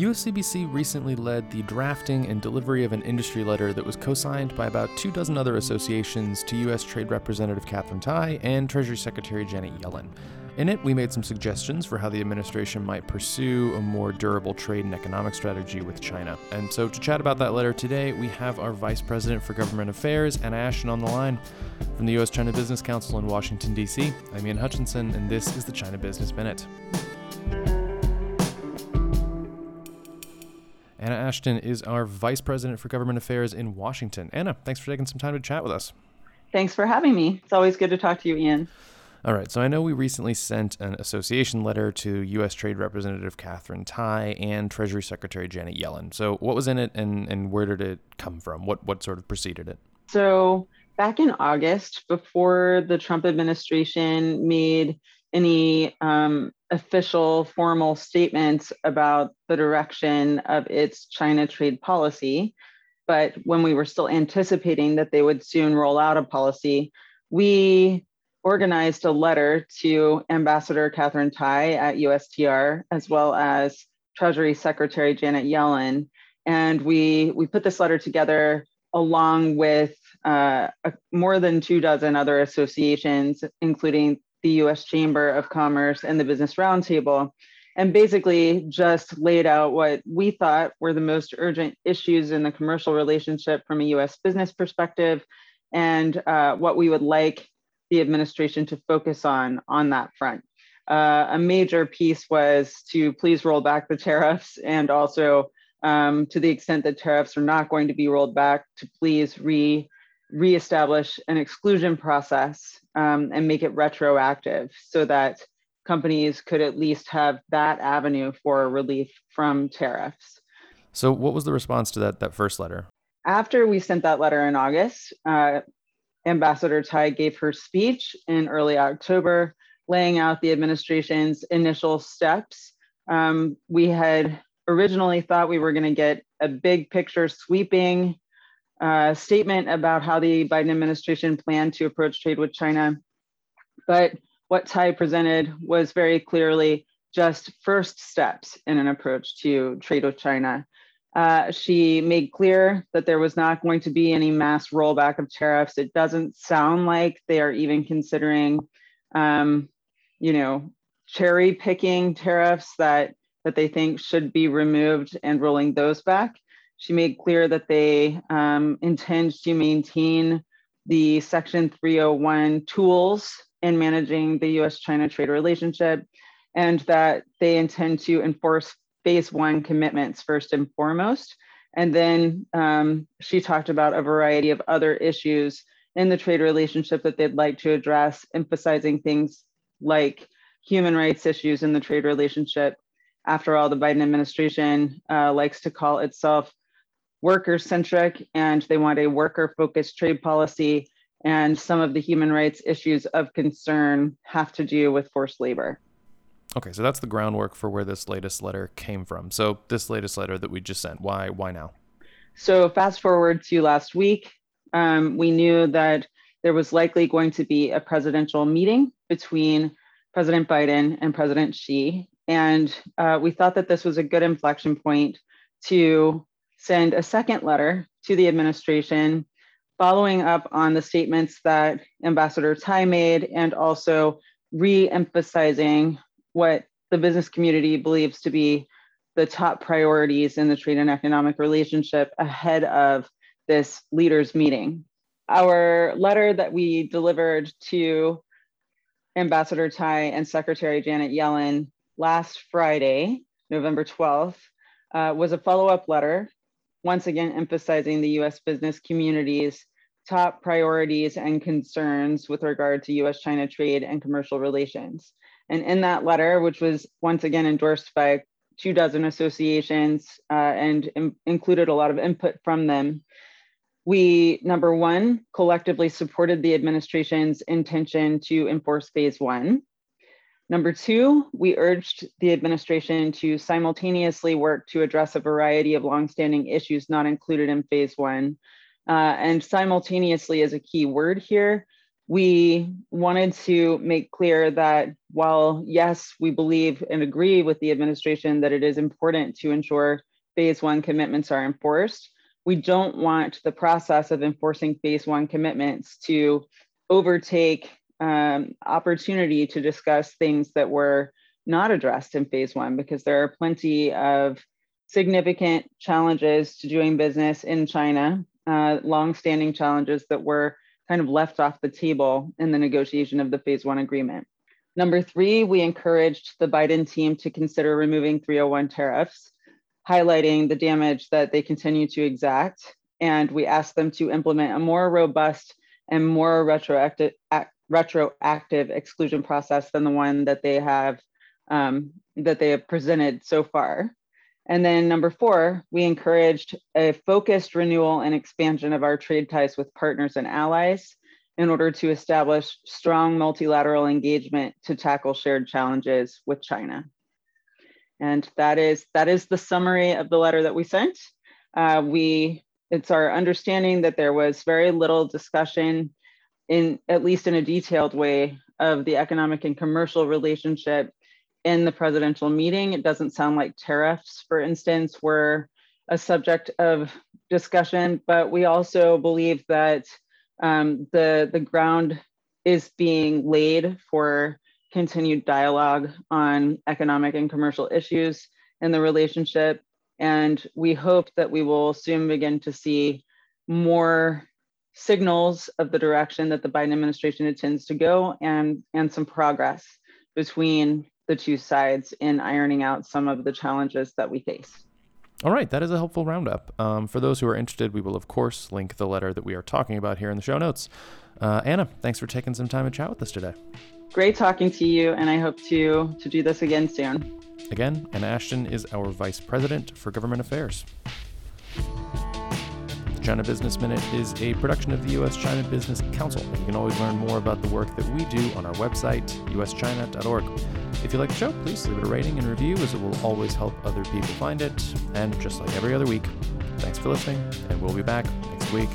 USCBC recently led the drafting and delivery of an industry letter that was co signed by about two dozen other associations to U.S. Trade Representative Katherine Tai and Treasury Secretary Janet Yellen. In it, we made some suggestions for how the administration might pursue a more durable trade and economic strategy with China. And so, to chat about that letter today, we have our Vice President for Government Affairs, Anna Ashton, on the line from the U.S. China Business Council in Washington, D.C. I'm Ian Hutchinson, and this is the China Business Minute. Ashton is our Vice President for Government Affairs in Washington. Anna, thanks for taking some time to chat with us. Thanks for having me. It's always good to talk to you, Ian. All right, so I know we recently sent an association letter to U.S. Trade Representative Katherine Tai and Treasury Secretary Janet Yellen. So, what was in it, and, and where did it come from? What what sort of preceded it? So, back in August, before the Trump administration made any um, official formal statements about the direction of its China trade policy. But when we were still anticipating that they would soon roll out a policy, we organized a letter to Ambassador Katherine Tai at USTR, as well as Treasury Secretary Janet Yellen. And we, we put this letter together along with uh, more than two dozen other associations, including the US Chamber of Commerce and the Business Roundtable, and basically just laid out what we thought were the most urgent issues in the commercial relationship from a US business perspective and uh, what we would like the administration to focus on on that front. Uh, a major piece was to please roll back the tariffs and also um, to the extent that tariffs are not going to be rolled back to please re reestablish an exclusion process um, and make it retroactive so that companies could at least have that avenue for relief from tariffs. So, what was the response to that that first letter? After we sent that letter in August, uh, Ambassador Tai gave her speech in early October, laying out the administration's initial steps. Um, we had originally thought we were going to get a big picture sweeping uh, statement about how the Biden administration planned to approach trade with China. But what Tai presented was very clearly just first steps in an approach to trade with China. Uh, she made clear that there was not going to be any mass rollback of tariffs. It doesn't sound like they are even considering, um, you know, cherry picking tariffs that that they think should be removed and rolling those back. She made clear that they um, intend to maintain the Section 301 tools in managing the US China trade relationship, and that they intend to enforce phase one commitments first and foremost. And then um, she talked about a variety of other issues in the trade relationship that they'd like to address, emphasizing things like human rights issues in the trade relationship. After all, the Biden administration uh, likes to call itself worker centric and they want a worker focused trade policy. And some of the human rights issues of concern have to do with forced labor. Okay, so that's the groundwork for where this latest letter came from. So this latest letter that we just sent, why why now? So fast forward to last week, um, we knew that there was likely going to be a presidential meeting between President Biden and President Xi, and uh, we thought that this was a good inflection point to send a second letter to the administration following up on the statements that Ambassador Tai made and also re emphasizing what the business community believes to be the top priorities in the trade and economic relationship ahead of this leaders meeting. Our letter that we delivered to Ambassador Tai and Secretary Janet Yellen last Friday, November 12th, uh, was a follow up letter once again emphasizing the US business community's top priorities and concerns with regard to US China trade and commercial relations. And in that letter, which was once again endorsed by two dozen associations uh, and Im- included a lot of input from them, we, number one, collectively supported the administration's intention to enforce phase one. Number two, we urged the administration to simultaneously work to address a variety of longstanding issues not included in phase one. Uh, and simultaneously is a key word here. we wanted to make clear that while, yes, we believe and agree with the administration that it is important to ensure phase one commitments are enforced, we don't want the process of enforcing phase one commitments to overtake um, opportunity to discuss things that were not addressed in phase one because there are plenty of significant challenges to doing business in China, uh, long-standing challenges that were kind of left off the table in the negotiation of the phase one agreement. Number three, we encouraged the Biden team to consider removing 301 tariffs, highlighting the damage that they continue to exact. And we asked them to implement a more robust and more retroactive, retroactive exclusion process than the one that they have um, that they have presented so far. And then number four, we encouraged a focused renewal and expansion of our trade ties with partners and allies in order to establish strong multilateral engagement to tackle shared challenges with China. And that is, that is the summary of the letter that we sent. Uh, we, it's our understanding that there was very little discussion in, at least in a detailed way, of the economic and commercial relationship in the presidential meeting. It doesn't sound like tariffs, for instance, were a subject of discussion, but we also believe that um, the, the ground is being laid for continued dialogue on economic and commercial issues in the relationship. And we hope that we will soon begin to see more signals of the direction that the Biden administration intends to go and, and some progress between the two sides in ironing out some of the challenges that we face. All right, that is a helpful roundup. Um, for those who are interested, we will, of course, link the letter that we are talking about here in the show notes. Uh, Anna, thanks for taking some time to chat with us today. Great talking to you, and I hope to, to do this again soon. Again, Anna Ashton is our Vice President for Government Affairs. China Business Minute is a production of the U.S. China Business Council. You can always learn more about the work that we do on our website, uschina.org. If you like the show, please leave it a rating and review as it will always help other people find it. And just like every other week, thanks for listening, and we'll be back next week.